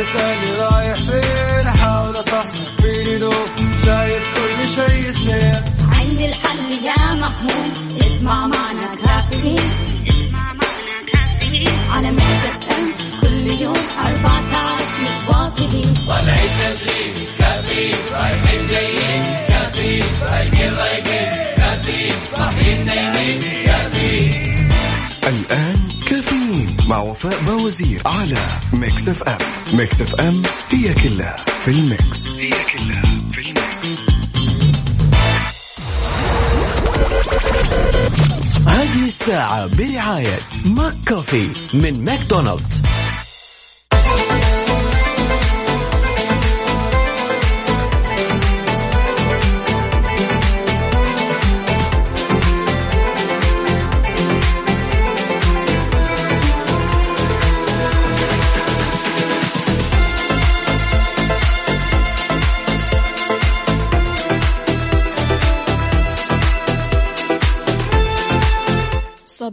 الصباح كل يوم لا تسألني رايح فين؟ وفاء باوزير على Mix FM Mix FM هي كلها في ال mix. هي كلها في ال mix. هذه الساعة برعاية McCafé من ماكدونالدز.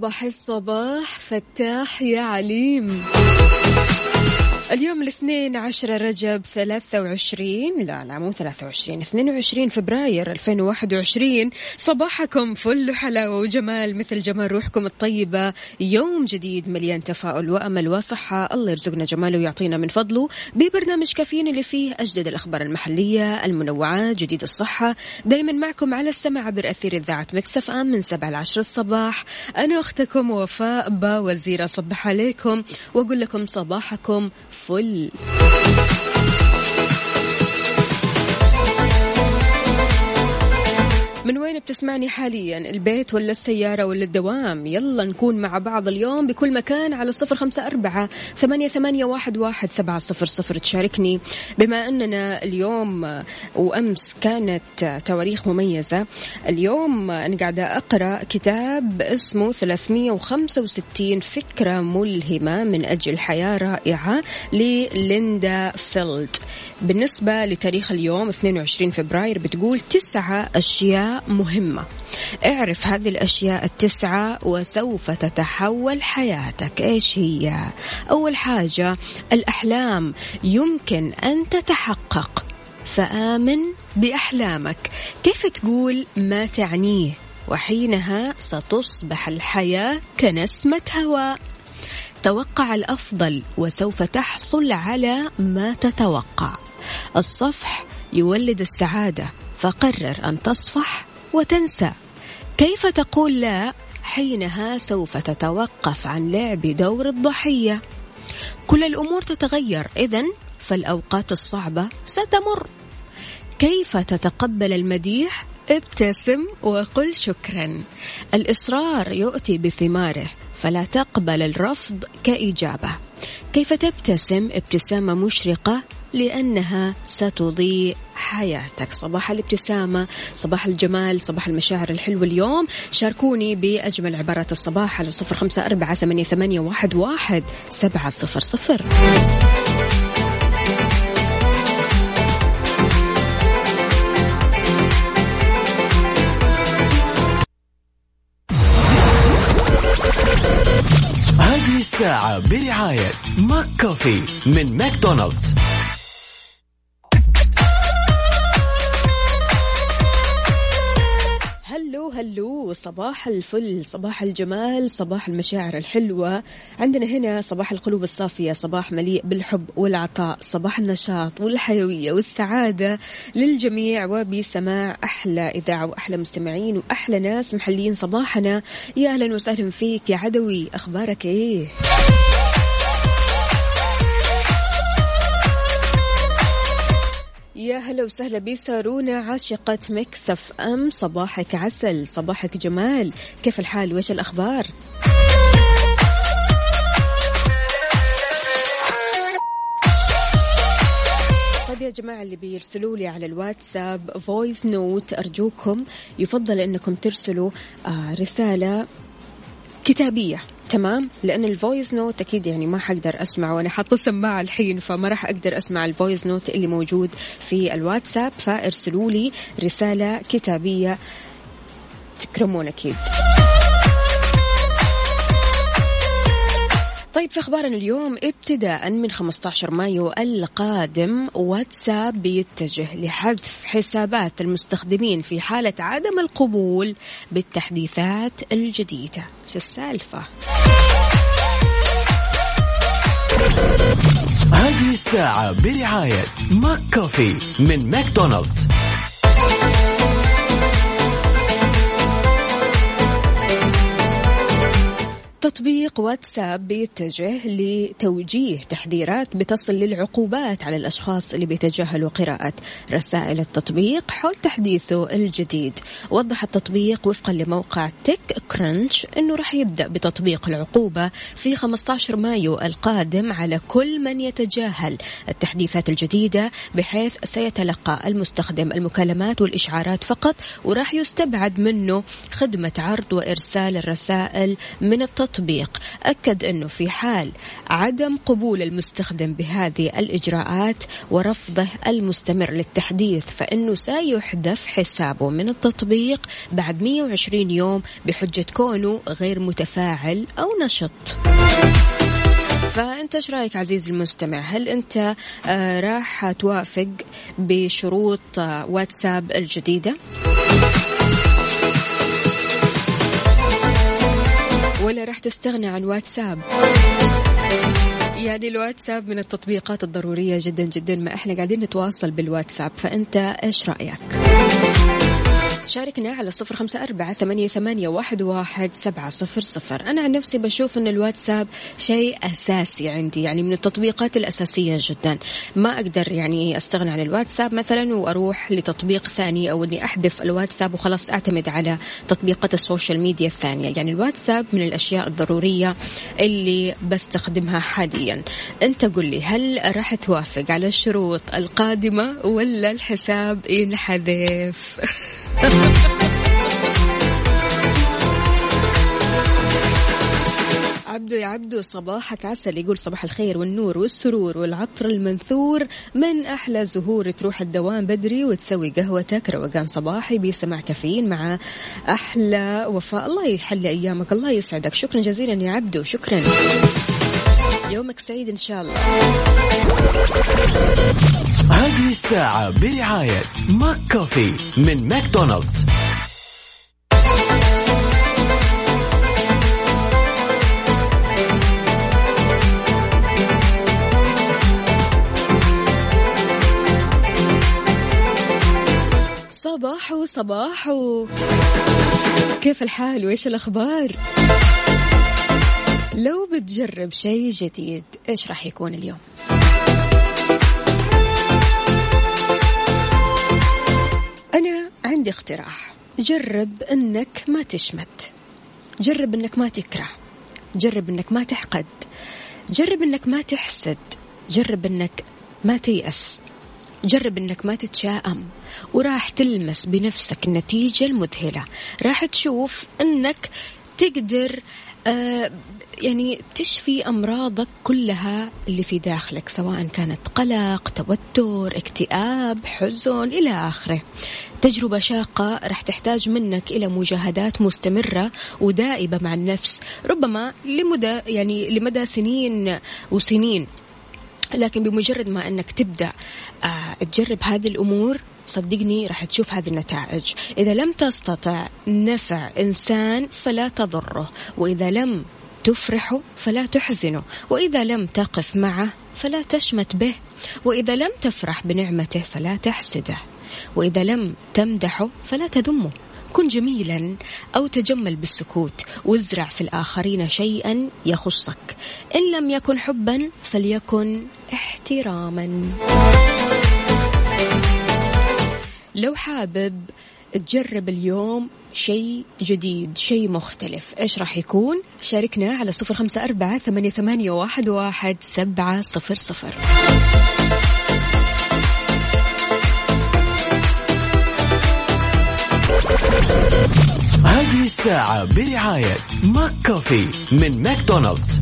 صباح الصباح فتاح يا عليم. اليوم الاثنين عشرة رجب ثلاثة وعشرين لا لا مو ثلاثة وعشرين اثنين وعشرين فبراير ألفين وواحد وعشرين. صباحكم فل وحلاوة وجمال مثل جمال روحكم الطيبة. يوم جديد مليان تفاؤل وأمل وصحة. الله يرزقنا جماله ويعطينا من فضله. ببرنامج كافيين اللي فيه أجدد الأخبار المحلية المنوعات جديد الصحة. دايما معكم على السمع عبر أثير إذاعة مكسف أم من سبعة لعشر الصباح. أنا أختكم وفاء با وزيرة صبح عليكم. وأقول لكم صباحكم فل من وين بتسمعني حاليا؟ البيت ولا السيارة ولا الدوام؟ يلا نكون مع بعض اليوم بكل مكان على صفر خمسة أربعة ثمانية, ثمانية واحد, واحد سبعة صفر صفر. تشاركني. بما أننا اليوم وأمس كانت تواريخ مميزة اليوم أنا قاعدة أقرأ كتاب اسمه 365 فكرة ملهمة من أجل حياة رائعة لليندا فيلد. بالنسبة لتاريخ اليوم 22 فبراير بتقول تسعة أشياء مهمة. اعرف هذه الأشياء التسعة وسوف تتحول حياتك. إيش هي؟ أول حاجة الأحلام. يمكن أن تتحقق. فآمن بأحلامك. كيف تقول ما تعنيه؟ وحينها ستصبح الحياة كنسمة هواء. توقع الأفضل وسوف تحصل على ما تتوقع. الصفح يولد السعادة. فقرر أن تصفح وتنسى. كيف تقول لا حينها سوف تتوقف عن لعب دور الضحية؟ كل الأمور تتغير اذا فالأوقات الصعبة ستمر. كيف تتقبل المديح؟ ابتسم وقل شكرا. الإصرار يؤتي بثماره فلا تقبل الرفض كإجابة. كيف تبتسم؟ ابتسامة مشرقة لأنها ستضيء حياتك. صباح الابتسامة صباح الجمال صباح المشاعر الحلوة اليوم. شاركوني بأجمل عبارات الصباح على صفر خمسة أربعة ثمانية, واحد سبعة صفر صفر. هذه الساعة برعاية McCafé من ماكدونالدز. هلو صباح الفل صباح الجمال صباح المشاعر الحلوة. عندنا هنا صباح القلوب الصافية صباح مليء بالحب والعطاء صباح النشاط والحيوية والسعادة للجميع. وبسماع أحلى إذاعة وأحلى مستمعين وأحلى ناس محليين صباحنا. يا أهلا وسهلا فيك يا عدوي أخبارك إيه؟ يا هلا وسهلا بسارونا عاشقة Mix FM. صباحك عسل صباحك جمال. كيف الحال؟ وش الأخبار؟ طيب يا جماعة اللي بيرسلوا لي على الواتساب voice note أرجوكم يفضل أنكم ترسلوا آه رسالة كتابية. تمام؟ لأن ال voice note أكيد يعني ما حقدر أسمع وأنا حاطة سماعة الحين فما راح أقدر أسمع ال voice note اللي موجود في الواتساب. فارسلوا لي رسالة كتابية تكرمون أكيد. طيب في اخبارنا اليوم ابتداء من 15 مايو القادم واتساب بيتجه لحذف حسابات المستخدمين في حالة عدم القبول بالتحديثات الجديدة. شو السالفة؟ هذه الساعة برعاية McCafé من ماكدونالدز. تطبيق واتساب بيتجه لتوجيه تحذيرات بتصل للعقوبات على الأشخاص اللي بيتجاهلوا قراءة رسائل التطبيق حول تحديثه الجديد. وضح التطبيق وفقا لموقع TechCrunch أنه راح يبدأ بتطبيق العقوبة في 15 مايو القادم على كل من يتجاهل التحديثات الجديدة بحيث سيتلقى المستخدم المكالمات والإشعارات فقط وراح يستبعد منه خدمة عرض وإرسال الرسائل من التطبيق. التطبيق. أكد أنه في حال عدم قبول المستخدم بهذه الإجراءات ورفضه المستمر للتحديث فإنه سيحذف حسابه من التطبيق بعد 120 يوم بحجة كونه غير متفاعل أو نشط. فأنت إيش رأيك عزيزي المستمع؟ هل أنت آه راح توافق بشروط آه واتساب الجديدة؟ ولا راح تستغنى عن واتساب يعني الواتساب من التطبيقات الضرورية جدا جدا ما إحنا قاعدين نتواصل بالواتساب فأنت إيش رأيك؟ شاركنا على صفر خمسة أربعة ثمانية, ثمانية واحد, واحد سبعة صفر صفر. أنا عن نفسي بشوف أن الواتساب شيء أساسي عندي يعني من التطبيقات الأساسية جدا. ما أقدر يعني أستغنى عن الواتساب مثلا وأروح لتطبيق ثاني أو أني أحذف الواتساب وخلاص أعتمد على تطبيقات السوشيال ميديا الثانية. يعني الواتساب من الأشياء الضرورية اللي بستخدمها حاليا. أنت قل لي هل راح توافق على الشروط القادمة ولا الحساب ينحذف؟ عبدو يا عبدو صباحك عسل يقول صباح الخير والنور والسرور والعطر المنثور. من أحلى زهور تروح الدوام بدري وتسوي قهوتك؟ روقان صباحي بسمع كافيين مع أحلى وفاء. الله يحلي أيامك الله يسعدك. شكرا جزيلا يا عبدو شكرا. يومك سعيد إن شاء الله. هذه الساعة برعاية McCafé من ماكدونالدز. صباحو صباحو. كيف الحال؟ وإيش الأخبار؟ لو بتجرب شيء جديد إيش راح يكون اليوم؟ أنا عندي اقتراح. جرب إنك ما تشمت. جرب إنك ما تكره. جرب إنك ما تحقد. جرب إنك ما تحسد. جرب إنك ما تيأس. جرب إنك ما تتشائم. وراح تلمس بنفسك النتيجة المذهلة. راح تشوف إنك تقدر آه يعني تشفي أمراضك كلها اللي في داخلك سواء كانت قلق توتر اكتئاب حزن إلى آخره. تجربة شاقة راح تحتاج منك إلى مجاهدات مستمرة ودائبة مع النفس ربما لمدى يعني لمدى سنين وسنين. لكن بمجرد ما إنك تبدأ آه تجرب هذه الأمور صدقني راح تشوف هذه النتائج. إذا لم تستطع نفع إنسان فلا تضره. وإذا لم تفرحه فلا تحزنه وإذا لم تقف معه فلا تشمت به وإذا لم تفرح بنعمته فلا تحسده وإذا لم تمدحه فلا تذمه. كن جميلا أو تجمل بالسكوت وازرع في الآخرين شيئا يخصك. إن لم يكن حبا فليكن احتراما. لو حابب تجرب اليوم شيء جديد شيء مختلف. إيش راح يكون؟ شاركنا على صفر خمسة أربعة ثمانية, واحد سبعة صفر صفر. هذه الساعة برعاية ماك كوفي من ماكدونالدز.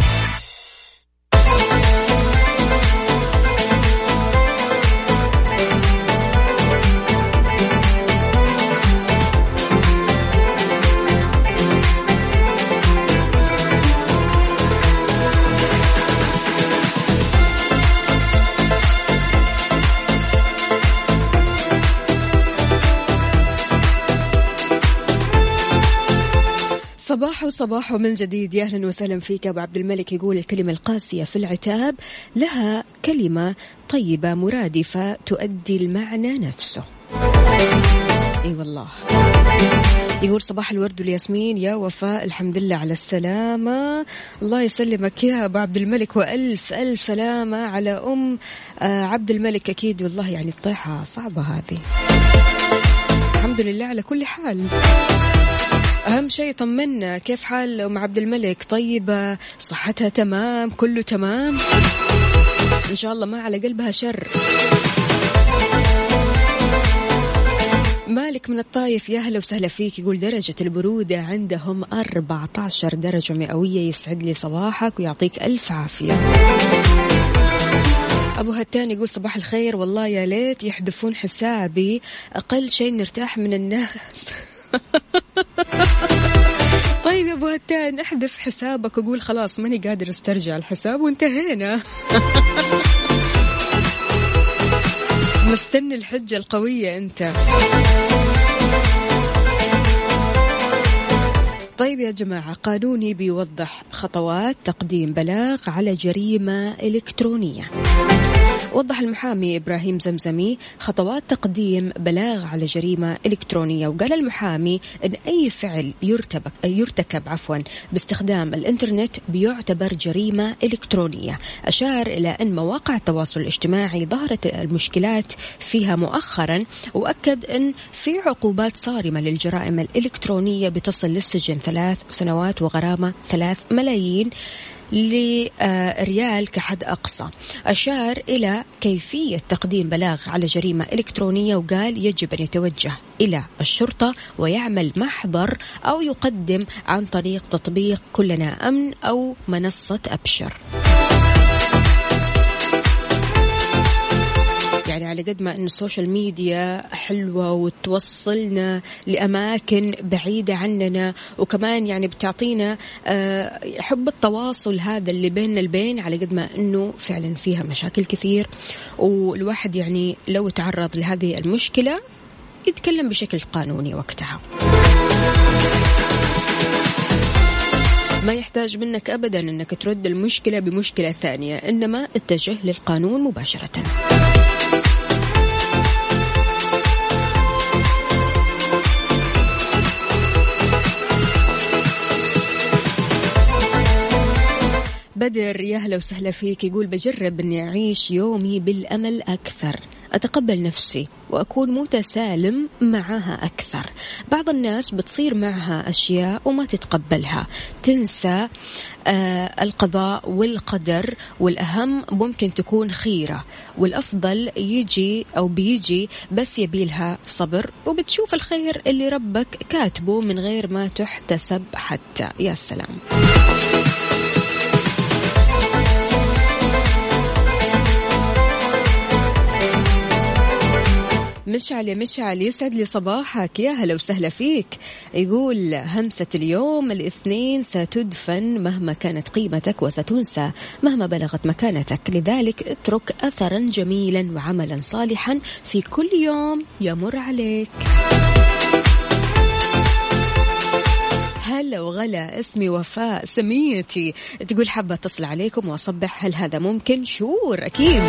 صباح وصباح من جديد. يا أهلا وسهلا فيك. أبو عبد الملك يقول الكلمة القاسية في العتاب لها كلمة طيبة مرادفة تؤدي المعنى نفسه. أي والله. يقول صباح الورد والياسمين يا وفاء الحمد لله على السلامة. الله يسلمك يا أبو عبد الملك. وألف ألف سلامة على أم آه، عبد الملك أكيد. والله يعني الطيحة صعبة هذه. الحمد لله على كل حال. أهم شيء طمنا كيف حال أم عبد الملك؟ طيبة صحتها تمام؟ كله تمام؟ إن شاء الله ما على قلبها شر. مالك من الطايف يا هلا وسهلا فيك. يقول درجة البرودة عندهم 14 درجة مئوية يسعد لي صباحك ويعطيك ألف عافية. أبو هتان يقول صباح الخير. والله يا ليت يحذفون حسابي. أقل شيء نرتاح من الناس. طيب يا أبو هتان أحذف حسابك وقول خلاص ماني قادر أسترجع الحساب وانتهينا. مستني الحجة القوية أنت. طيب يا جماعة قانوني بيوضح خطوات تقديم بلاغ على جريمة إلكترونية. وضح المحامي إبراهيم زمزمي خطوات تقديم بلاغ على جريمة إلكترونية وقال المحامي أن أي فعل يرتبك يرتكب عفوا باستخدام الإنترنت بيعتبر جريمة إلكترونية. أشار إلى أن مواقع التواصل الاجتماعي ظهرت المشكلات فيها مؤخرا وأكد أن في عقوبات صارمة للجرائم الإلكترونية بتصل للسجن ثلاث سنوات وغرامة ثلاث ملايين لريال كحد أقصى. أشار إلى كيفية تقديم بلاغ على جريمة إلكترونية وقال يجب أن يتوجه إلى الشرطة ويعمل محضر أو يقدم عن طريق تطبيق كلنا أمن أو منصة أبشر. يعني على قد ما أن ال social media حلوة وتوصلنا لأماكن بعيدة عننا وكمان يعني بتعطينا آه، حب التواصل هذا اللي بيننا البين على قد ما أنه فعلا فيها مشاكل كثير. والواحد يعني لو تعرض لهذه المشكلة يتكلم بشكل قانوني وقتها. ما يحتاج منك ابدا إنك ترد المشكلة بمشكلة ثانية إنما اتجه للقانون مباشرة. بدر يا هلا وسهلا فيك. يقول بجرب إني أعيش يومي بالأمل أكثر. أتقبل نفسي وأكون متسالم معها أكثر. بعض الناس بتصير معها أشياء وما تتقبلها. تنسى آه القضاء والقدر والأهم ممكن تكون خيرة. والأفضل يجي أو بيجي بس يبيلها صبر وبتشوف الخير اللي ربك كاتبه من غير ما تحتسب حتى. يا سلام. مشعل يا مشعل يسعد لي صباحك يا هلا وسهلا فيك. يقول همسة اليوم الاثنين ستدفن مهما كانت قيمتك وستنسى مهما بلغت مكانتك. لذلك اترك أثرا جميلا وعملا صالحا في كل يوم يمر عليك. هلا وغلا اسمي وفاء سميتي. تقول حابة اتصل عليكم وأصبح هل هذا ممكن؟ شور أكيد.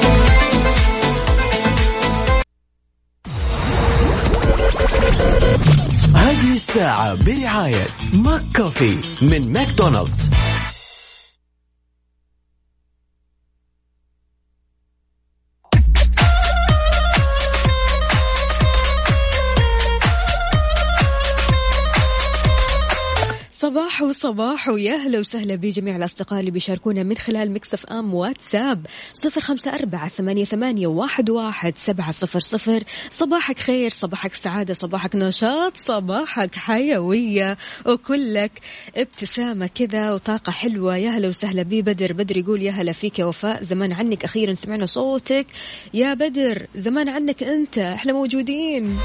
هذه الساعة برعاية McCafé من ماكدونالدز. صباح وصباح ويا أهلا وسهلا بجميع الأصدقاء اللي بيشاركونا من خلال Mix FM واتساب. صفر خمسة أربعة ثمانية, ثمانية واحد, واحد سبعة صفر صفر. صباحك خير صباحك سعادة صباحك نشاط صباحك حيوية. وكلك ابتسامة كذا وطاقة حلوة. يا أهلا وسهلا ببدر بدر يقول يا هلا فيك يا وفاء. زمان عنك أخيرا سمعنا صوتك. يا بدر زمان عنك أنت. إحنا موجودين.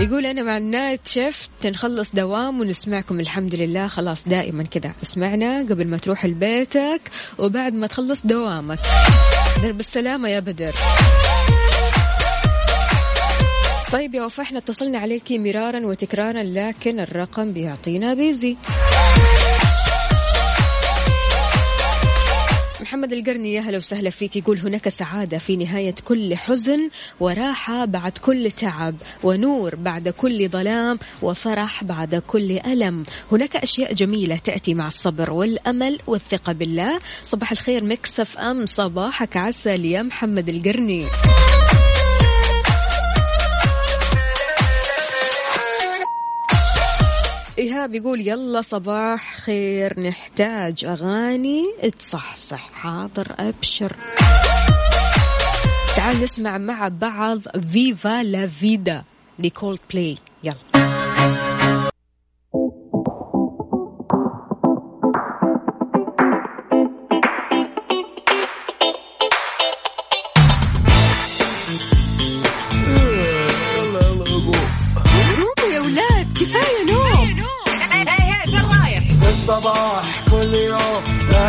يقول أنا مع ال night shift نخلص دوام ونسمعكم الحمد لله. خلاص دائما كذا اسمعنا قبل ما تروح لبيتك وبعد ما تخلص دوامك. بالسلامة يا بدر. طيب يا وفاء إحنا اتصلنا عليكي مرارا وتكرارا لكن الرقم بيعطينا بيزي. محمد القرني يا هلا وسهلا فيك. يقول هناك سعادة في نهاية كل حزن وراحة بعد كل تعب ونور بعد كل ظلام وفرح بعد كل ألم. هناك أشياء جميلة تأتي مع الصبر والأمل والثقة بالله. صباح الخير مكسف أم. صباحك عسل يا محمد القرني. إيهاب يقول يلا صباح خير نحتاج أغاني تصحصح. حاضر أبشر. تعال نسمع مع بعض Viva la Vida ل Coldplay. يلا.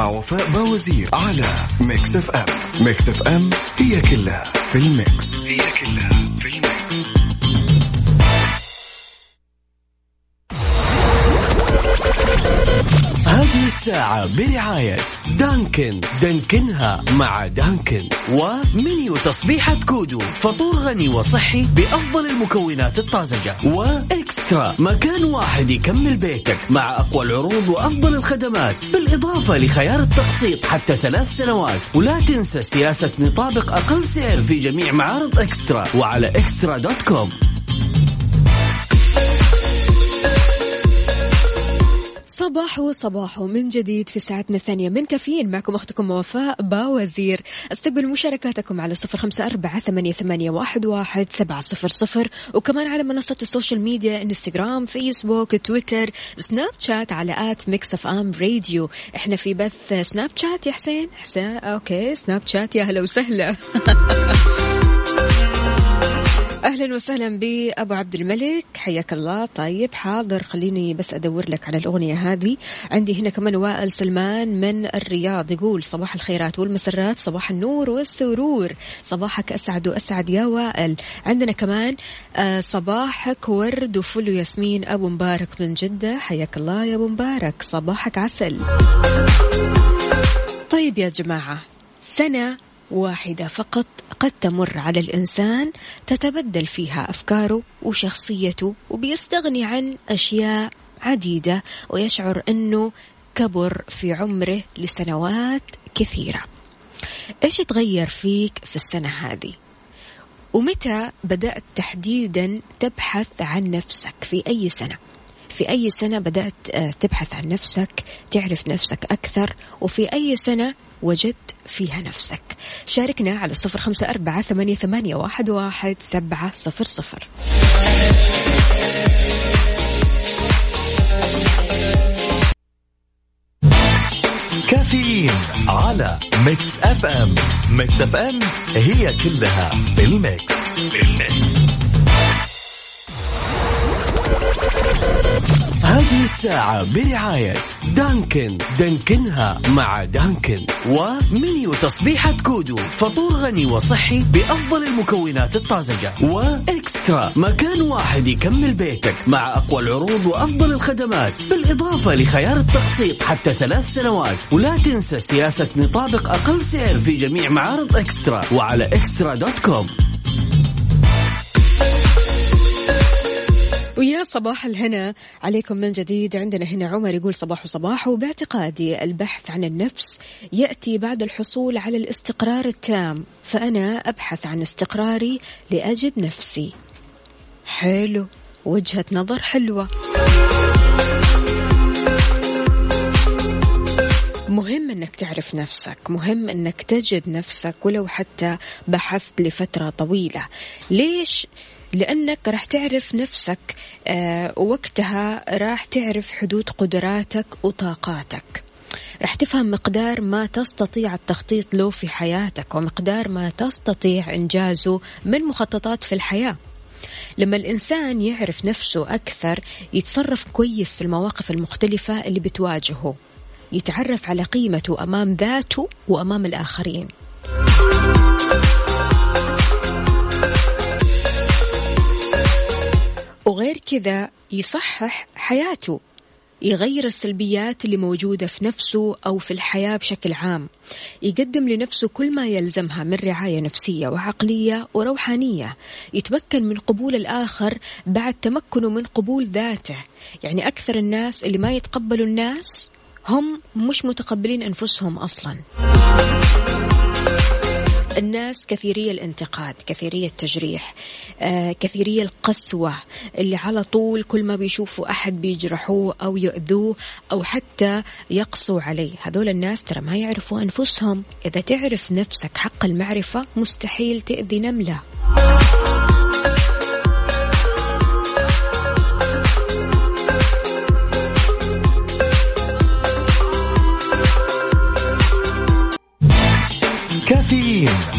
مع وفاء باوزير على Mix FM. Mix FM هي كلها في ال mix. هي كلها. الساعة برعاية دانكن. دانكنها مع دانكن. ومنيو تصبيحة كودو. فطور غني وصحي بأفضل المكونات الطازجة. وإكسترا. مكان واحد يكمل بيتك مع أقوى العروض وأفضل الخدمات. بالإضافة لخيار التقسيط حتى ثلاث سنوات. ولا تنسى سياسة نطابق أقل سعر في جميع معارض إكسترا. وعلى إكسترا dot com. صباحو صباحو من جديد في ساعتنا الثانية من كافيين. معكم أختكم وفاء باوزير. استقبل مشاركاتكم على صفر خمسة أربعة ثمانية, ثمانية واحد, واحد سبعة صفر صفر. وكمان على منصة ال social media إنستغرام فيسبوك تويتر سناب شات على at Mix FM Radio. إحنا في بث سناب شات يا حسين؟ حسين okay سناب شات يا هلا وسهلا. أهلا وسهلا بأبو عبد الملك. حياك الله. طيب حاضر. خليني بس أدور لك على الأغنية هذه. عندي هنا كمان وائل سلمان من الرياض يقول صباح الخيرات والمسرات صباح النور والسرور. صباحك أسعد وأسعد يا وائل. عندنا كمان آه صباحك ورد وفل وياسمين. أبو مبارك من جدة. حياك الله يا أبو مبارك. صباحك عسل. طيب يا جماعة سنة واحدة فقط. قد تمر على الإنسان تتبدل فيها أفكاره وشخصيته وبيستغني عن أشياء عديدة ويشعر أنه كبر في عمره لسنوات كثيرة إيش تغير فيك في السنة هذه؟ ومتى بدأت تحديدا تبحث عن نفسك في أي سنة؟ في أي سنة بدأت آه، تبحث عن نفسك تعرف نفسك أكثر وفي أي سنة وجدت فيها نفسك. شاركنا على صفر خمسة أربعة ثمانية, ثمانية واحد, واحد سبعة صفر صفر. كافيين على Mix FM. Mix FM هي كلها في ال mix بال mix. هذه الساعة برعاية دانكن دانكنها مع دانكن. ومنيو تصبيحة كودو فطور غني وصحي بأفضل المكونات الطازجة. وإكسترا مكان واحد يكمل بيتك مع أقوى العروض وأفضل الخدمات بالإضافة لخيار التقسيط حتى ثلاث سنوات. ولا تنسى سياسة نطابق أقل سعر في جميع معارض إكسترا وعلى إكسترا dot com. صباح الهنا. عليكم من جديد. عندنا هنا عمر يقول صباح صباح وباعتقادي البحث عن النفس يأتي بعد الحصول على الاستقرار التام. فأنا أبحث عن استقراري لأجد نفسي. حلو. وجهة نظر حلوة. مهم إنك تعرف نفسك. مهم إنك تجد نفسك. ولو حتى بحثت لفترة طويلة. ليش؟ لأنك راح تعرف نفسك وقتها راح تعرف حدود قدراتك وطاقاتك. راح تفهم مقدار ما تستطيع التخطيط له في حياتك ومقدار ما تستطيع إنجازه من مخططات في الحياة. لما الإنسان يعرف نفسه أكثر يتصرف كويس في المواقف المختلفة اللي بتواجهه. يتعرف على قيمته أمام ذاته وأمام الآخرين. وغير كذا يصحح حياته يغير السلبيات اللي موجودة في نفسه أو في الحياة بشكل عام. يقدم لنفسه كل ما يلزمها من رعاية نفسية وعقلية وروحانية. يتمكن من قبول الآخر بعد تمكنه من قبول ذاته. يعني أكثر الناس اللي ما يتقبلوا الناس هم مش متقبلين أنفسهم أصلاً. الناس كثيري الانتقاد كثيري التجريح آه، كثيري القسوة اللي على طول كل ما بيشوفوا أحد بيجرحوه أو يؤذوه أو حتى يقسوا عليه. هذول الناس ترى ما يعرفوا أنفسهم. إذا تعرف نفسك حق المعرفة مستحيل تأذي نملة. كافيين.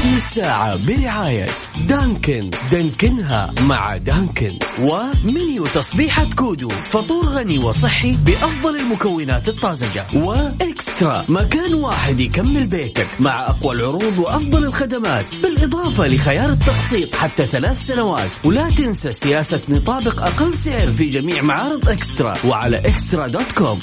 هذه الساعة برعاية دانكن. دانكنها مع دانكن. ومنيو تصبيحة كودو. فطور غني وصحي بأفضل المكونات الطازجة. وإكسترا. مكان واحد يكمل بيتك مع أقوى العروض وأفضل الخدمات. بالإضافة لخيار التقسيط حتى ثلاث سنوات. ولا تنسى سياسة نطابق أقل سعر في جميع معارض إكسترا. وعلى إكسترا dot com.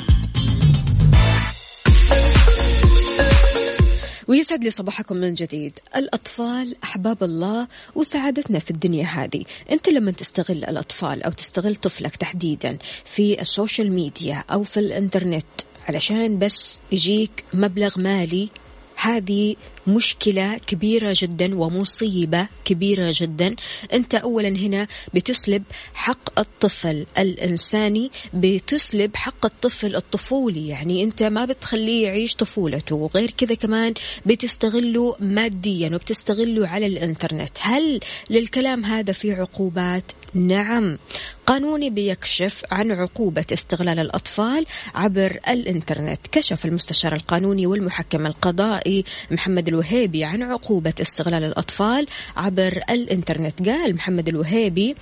ويسعد لي صباحكم من جديد. الأطفال أحباب الله وسعادتنا في الدنيا هذه. أنت لما تستغل الأطفال أو تستغل طفلك تحديدا في ال social media أو في الإنترنت علشان بس يجيك مبلغ مالي هذه مشكلة كبيرة جدا ومصيبة كبيرة جدا. أنت أولا هنا بتسلب حق الطفل الإنساني بتسلب حق الطفل الطفولي. يعني أنت ما بتخليه يعيش طفولته وغير كذا كمان بتستغله ماديا وبتستغله على الإنترنت. هل للكلام هذا في عقوبات؟ نعم. قانوني بيكشف عن عقوبة استغلال الأطفال عبر الإنترنت. كشف المستشار القانوني والمحكم القضائي محمد الوهيبي عن عقوبة استغلال الأطفال عبر الإنترنت. قال محمد الوهيبي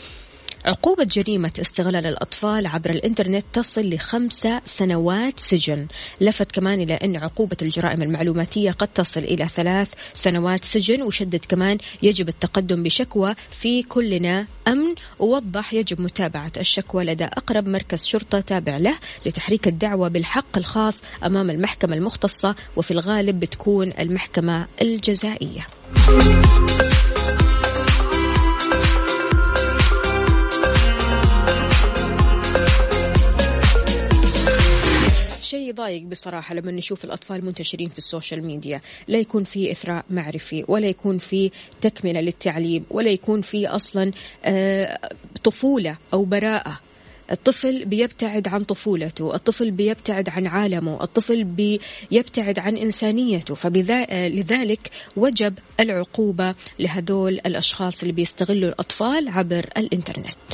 عقوبة جريمة استغلال الأطفال عبر الإنترنت تصل لخمسة سنوات سجن. لفت كمان إلى أن عقوبة الجرائم المعلوماتية قد تصل إلى ثلاث سنوات سجن وشدد كمان يجب التقدم بشكوى في كلنا أمن. ووضح يجب متابعة الشكوى لدى أقرب مركز شرطة تابع له لتحريك الدعوة بالحق الخاص أمام المحكمة المختصة وفي الغالب بتكون المحكمة الجزائية. شيء يضايق بصراحة لما نشوف الأطفال منتشرين في السوشيال ميديا. لا يكون في إثراء معرفي ولا يكون في تكملة للتعليم ولا يكون في أصلا آه، طفولة أو براءة. الطفل بيبتعد عن طفولته الطفل بيبتعد عن عالمه الطفل بيبتعد عن إنسانيته. فلذلك وجب العقوبة لهذول الأشخاص اللي بيستغلوا الأطفال عبر الإنترنت.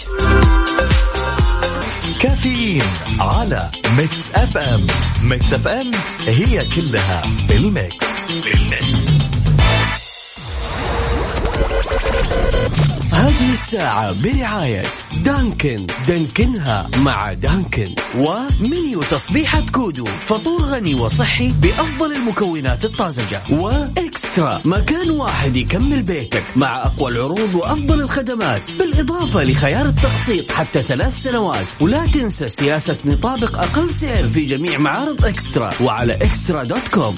كافيين على Mix FM Mix FM هي كلها بال mix. هذه الساعة برعاية دانكن. دانكنها مع دانكن. ومنيو تصبيحة كودو. فطور غني وصحي بأفضل المكونات الطازجة. وإكسترا مكان واحد يكمل بيتك مع أقوى العروض وأفضل الخدمات. بالإضافة لخيار التقسيط حتى ثلاث سنوات. ولا تنسى سياسة نطابق أقل سعر في جميع معارض إكسترا وعلى إكسترا dot com.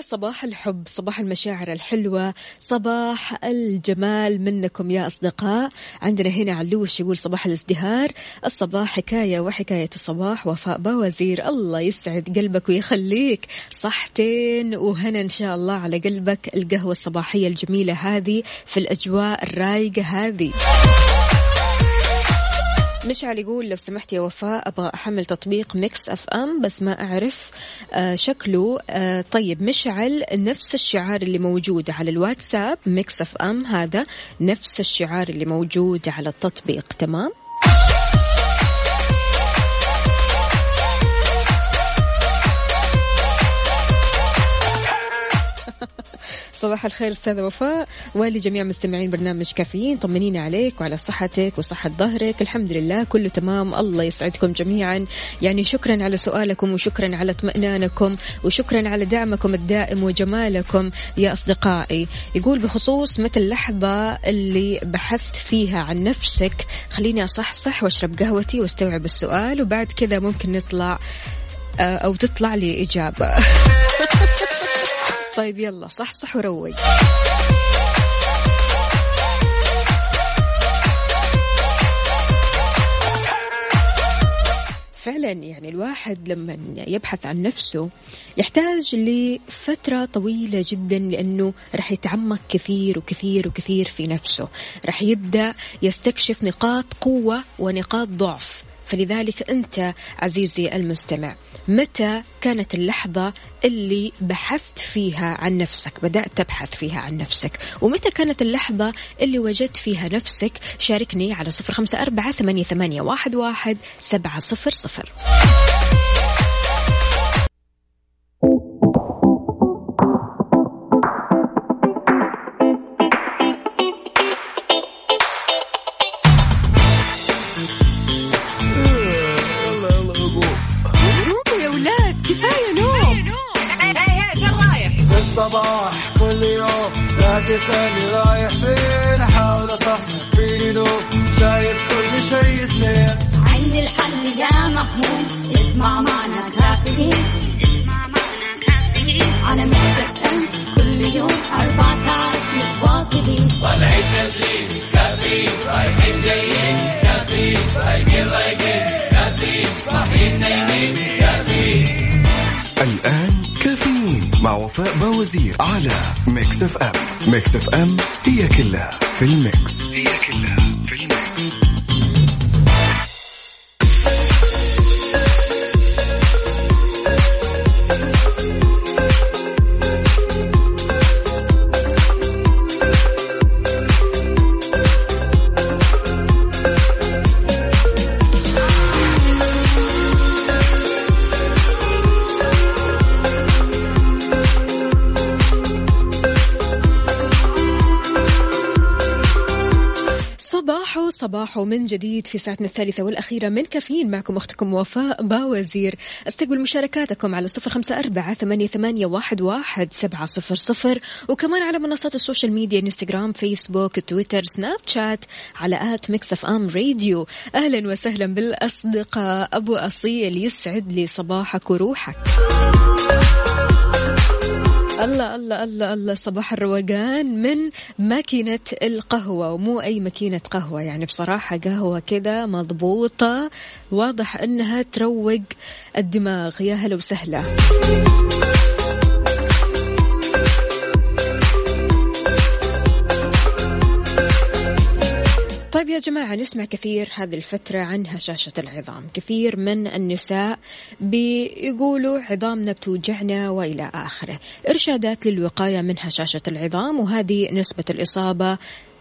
صباح الحب صباح المشاعر الحلوة صباح الجمال منكم يا أصدقاء. عندنا هنا علوش يقول صباح الازدهار الصباح حكاية وحكاية الصباح وفاء باوزير الله يسعد قلبك ويخليك. صحتين وهنا إن شاء الله على قلبك القهوة الصباحية الجميلة هذه في الأجواء الرايقة هذه. مشعل يقول لو سمحت يا وفاء أبغى أحمل تطبيق Mix FM بس ما أعرف آه شكله. آه طيب مشعل نفس الشعار اللي موجود على الواتساب Mix FM هذا نفس الشعار اللي موجود على التطبيق تمام؟ صباح الخير أستاذة وفاء. ولجميع مستمعين برنامج كافيين طمنينا عليك وعلى صحتك وصحة ظهرك. الحمد لله كله تمام. الله يسعدكم جميعا. يعني شكرا على سؤالكم وشكرا على اطمئنانكم وشكرا على دعمكم الدائم وجمالكم يا أصدقائي. يقول بخصوص متى اللحظة اللي بحثت فيها عن نفسك؟ خليني أصحصح وأشرب قهوتي واستوعب السؤال وبعد كذا ممكن نطلع آه، أو تطلع لي إجابة. طيب يلا صح صح وروق. فعلا يعني الواحد لما يبحث عن نفسه يحتاج لفترة طويلة جدا لأنه رح يتعمق كثير وكثير وكثير في نفسه. رح يبدأ يستكشف نقاط قوة ونقاط ضعف. فلذلك أنت عزيزي المستمع متى كانت اللحظة اللي بحثت فيها عن نفسك بدأت تبحث فيها عن نفسك؟ ومتى كانت اللحظة اللي وجدت فيها نفسك؟ شاركني على صفر خمسة أربعة ثمانية, واحد سبعة صفر صفر. وفاء باوزير على Mix FM. Mix FM هي كلها في ال mix. هي كلها. صباحو صباحو من جديد في ساعتنا الثالثة والأخيرة من كافيين معكم أختكم وفاء باوزير. استقبل مشاركاتكم على صفر خمسة أربعة ثمانية, ثمانية واحد, واحد سبعة صفر صفر. وكمان على منصات ال social media إنستغرام فيسبوك تويتر سناب شات على at Mix FM Radio. أهلا وسهلا بالأصدقاء. أبو أصيل يسعد لي صباحك وروحك. الله الله الله الله. صباح الروقان من ماكينة القهوة ومو أي ماكينة قهوة. يعني بصراحة قهوة كذا مضبوطة واضح أنها تروق الدماغ. يا هلا وسهلا. جماعة نسمع كثير هذه الفترة عن هشاشة العظام. كثير من النساء بيقولوا عظامنا بتوجعنا وإلى آخره. إرشادات للوقاية من هشاشة العظام وهذه نسبة الإصابة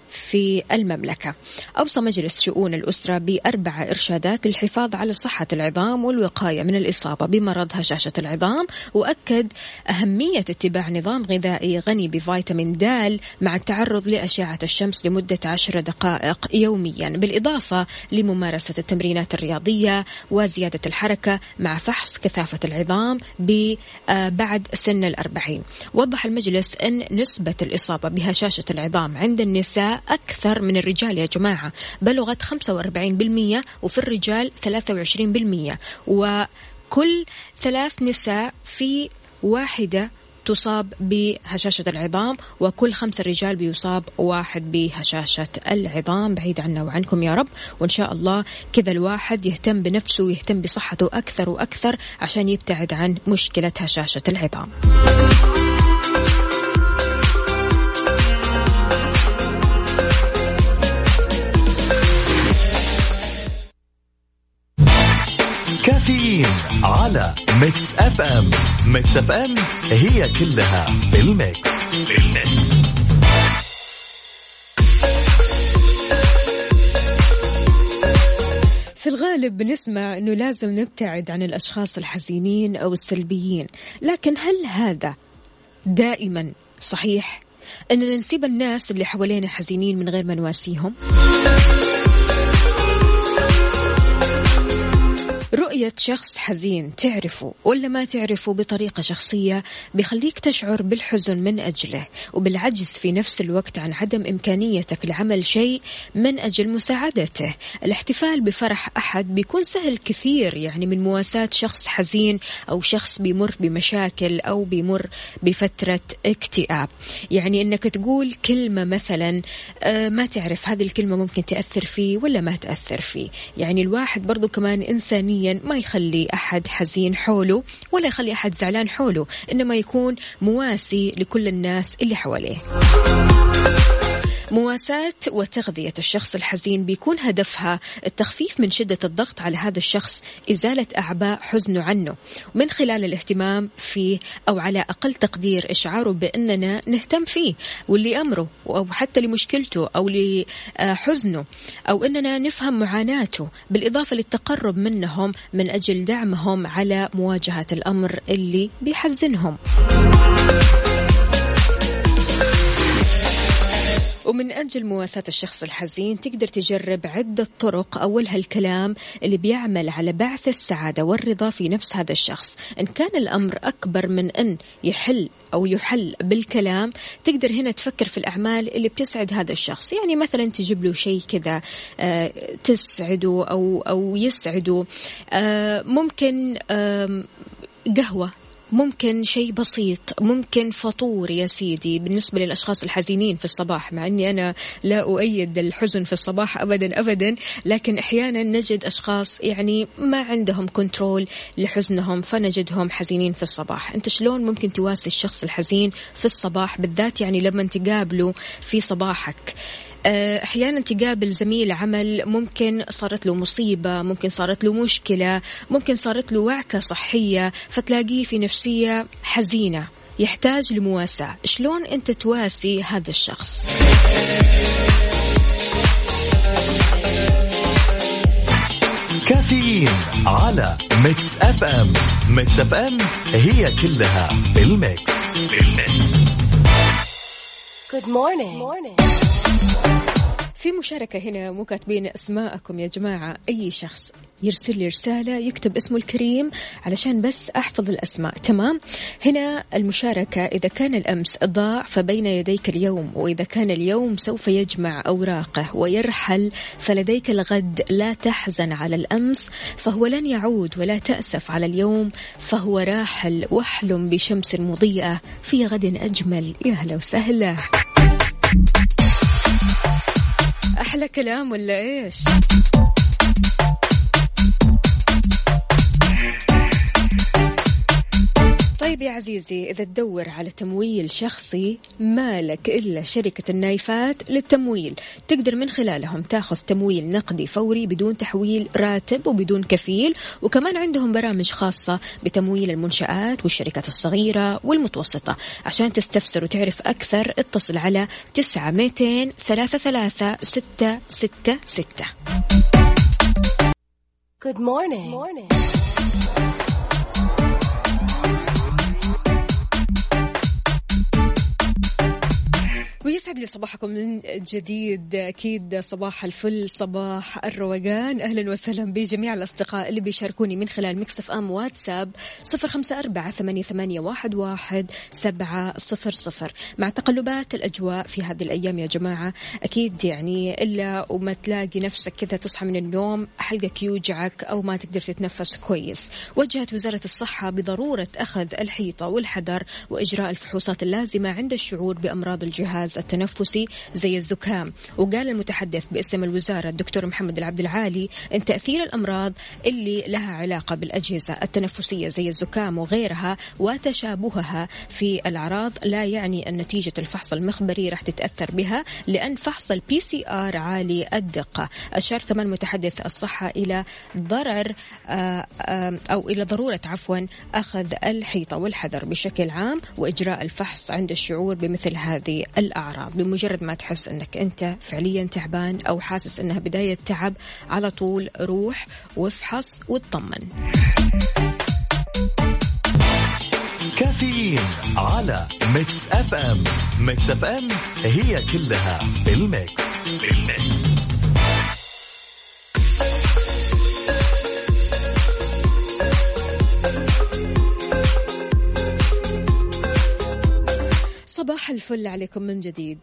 في المملكة. أوصى مجلس شؤون الأسرة بأربع إرشادات للحفاظ على صحة العظام والوقاية من الإصابة بمرض هشاشة العظام وأكد أهمية اتباع نظام غذائي غني بفيتامين د مع التعرض لأشعة الشمس لمدة عشر دقائق يوميا بالإضافة لممارسة التمرينات الرياضية وزيادة الحركة مع فحص كثافة العظام بعد سن الأربعين. وضح المجلس أن نسبة الإصابة بهشاشة العظام عند النساء أكثر من الرجال يا جماعة. بلغت 45% وفي الرجال 23% وكل ثلاث نساء في واحدة تصاب بهشاشة العظام وكل خمسة رجال بيصاب واحد بهشاشة العظام. بعيد عنا وعنكم يا رب. وإن شاء الله كذا الواحد يهتم بنفسه ويهتم بصحته أكثر وأكثر عشان يبتعد عن مشكلة هشاشة العظام. Mix FM Mix FM هي كلها في ال mix في ال mix في الغالب بنسمع إنه لازم نبتعد عن الأشخاص الحزينين أو السلبيين، لكن هل هذا دائما صحيح؟ إننا نسيب الناس اللي حوالينا حزينين من غير ما نواسيهم؟ رؤية شخص حزين تعرفه ولا ما تعرفه بطريقة شخصية بيخليك تشعر بالحزن من أجله وبالعجز في نفس الوقت عن عدم إمكانيتك لعمل شيء من أجل مساعدته. الاحتفال بفرح أحد بيكون سهل كثير يعني من مواساة شخص حزين أو شخص بيمر بمشاكل أو بيمر بفترة اكتئاب. يعني أنك تقول كلمة مثلا آه، ما تعرف هذه الكلمة ممكن تأثر فيه ولا ما تأثر فيه. يعني الواحد برضو كمان إنسانيا ما يخلي أحد حزين حوله ولا يخلي أحد زعلان حوله إنما يكون مواسي لكل الناس اللي حواليه. مواساة وتغذية الشخص الحزين بيكون هدفها التخفيف من شدة الضغط على هذا الشخص إزالة أعباء حزنه عنه. من خلال الاهتمام فيه أو على أقل تقدير إشعاره بأننا نهتم فيه واللي أمره أو حتى لمشكلته أو لحزنه أو أننا نفهم معاناته بالإضافة للتقرب منهم من أجل دعمهم على مواجهة الأمر اللي بيحزنهم. ومن أجل مواساة الشخص الحزين تقدر تجرب عدة طرق أولها الكلام اللي بيعمل على بعث السعادة والرضا في نفس هذا الشخص. إن كان الأمر أكبر من أن يحل أو يحل بالكلام تقدر هنا تفكر في الأعمال اللي بتسعد هذا الشخص. يعني مثلا تجيب له شيء كذا آه، تسعده أو, أو يسعده. آه، ممكن قهوة. ممكن شيء بسيط ممكن فطور يا سيدي بالنسبة للأشخاص الحزينين في الصباح مع أني أنا لا أؤيد الحزن في الصباح أبدا أبدا لكن أحيانا نجد أشخاص يعني ما عندهم كنترول لحزنهم فنجدهم حزينين في الصباح. أنت شلون ممكن تواسي الشخص الحزين في الصباح؟ بالذات يعني لما تقابله في صباحك. أحيانا تقابل زميل عمل ممكن صارت له مصيبة ممكن صارت له مشكلة ممكن صارت له وعكة صحية فتلاقيه في نفسية حزينة يحتاج لمواساة شلون أنت تواسي هذا الشخص كافيين على Mix FM Mix FM هي كلها في ال Mix في ال Mix Good morning. Good morning. في مشاركة هنا مو كاتبين أسماءكم يا جماعة. أي شخص يرسل لي رسالة يكتب اسمه الكريم علشان بس أحفظ الأسماء. تمام؟ هنا المشاركة إذا كان الأمس ضاع فبين يديك اليوم وإذا كان اليوم سوف يجمع أوراقه ويرحل فلديك الغد لا تحزن على الأمس فهو لن يعود ولا تأسف على اليوم فهو راحل واحلم بشمس مضيئة في غد أجمل. يا هلا وسهلا. أحلى كلام ولا إيش؟ طيب يا عزيزي إذا تدور على تمويل شخصي مالك إلا شركة النايفات للتمويل تقدر من خلالهم تاخذ تمويل نقدي فوري بدون تحويل راتب وبدون كفيل وكمان عندهم برامج خاصة بتمويل المنشآت والشركات الصغيرة والمتوسطة عشان تستفسر وتعرف أكثر اتصل على تسعة ميتين ثلاثة ثلاثة ستة ستة ستة Good morning. Good morning. ويسعد لي صباحكم من جديد. أكيد صباح الفل صباح الروقان. أهلا وسهلا بجميع الأصدقاء اللي بيشاركوني من خلال مكسف أم واتساب صفر خمسة أربعة ثمانية, ثمانية واحد, واحد سبعة صفر صفر. مع تقلبات الأجواء في هذه الأيام يا جماعة أكيد يعني إلا وما تلاقي نفسك كذا تصحى من النوم حلقك يوجعك أو ما تقدر تتنفس كويس. وجهت وزارة الصحة بضرورة أخذ الحيطة والحذر وإجراء الفحوصات اللازمة عند الشعور بأمراض الجهاز. التنفسي زي الزكام. وقال المتحدث باسم الوزارة الدكتور محمد العبد العالي أن تأثير الأمراض اللي لها علاقة بالأجهزة التنفسية زي الزكام وغيرها وتشابهها في الأعراض لا يعني أن نتيجة الفحص المخبري راح تتأثر بها لأن فحص ال PCR عالي الدقة. أشار كمان متحدث الصحة إلى ضرر آه، آه، أو إلى ضرورة عفوا أخذ الحيطة والحذر بشكل عام وإجراء الفحص عند الشعور بمثل هذه الأعراض بمجرد ما تحس أنك أنت فعليا تعبان أو حاسس أنها بداية تعب على طول روح وافحص واطمن. كافيين على Mix FM. Mix FM هي كلها في ال Mix بال Mix. صباح الفل عليكم من جديد.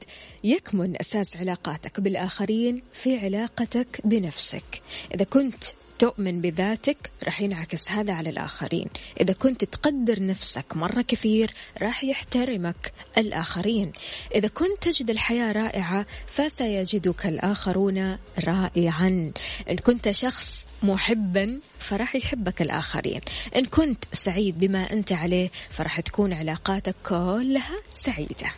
يكمن أساس علاقاتك بالآخرين في علاقتك بنفسك. إذا كنت تؤمن بذاتك راح ينعكس هذا على الآخرين. إذا كنت تقدر نفسك مرة كثير راح يحترمك الآخرين. إذا كنت تجد الحياة رائعة فسيجدك الآخرون رائعا. إن كنت شخص محبا فراح يحبك الآخرين. إن كنت سعيد بما أنت عليه فراح تكون علاقاتك كلها سعيدة.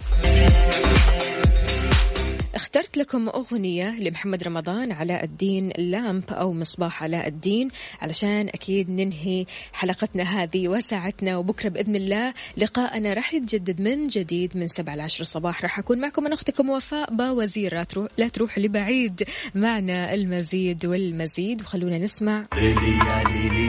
اخترت لكم أغنية لمحمد رمضان علاء الدين لامب أو مصباح علاء الدين علشان أكيد ننهي حلقتنا هذه وساعتنا. وبكرة بإذن الله لقاءنا راح يتجدد من جديد من سبعة لعشر الصباح راح أكون معكم من أختكم وفاء باوزير. لا تروح لبعيد. معنا المزيد والمزيد. وخلونا نسمع.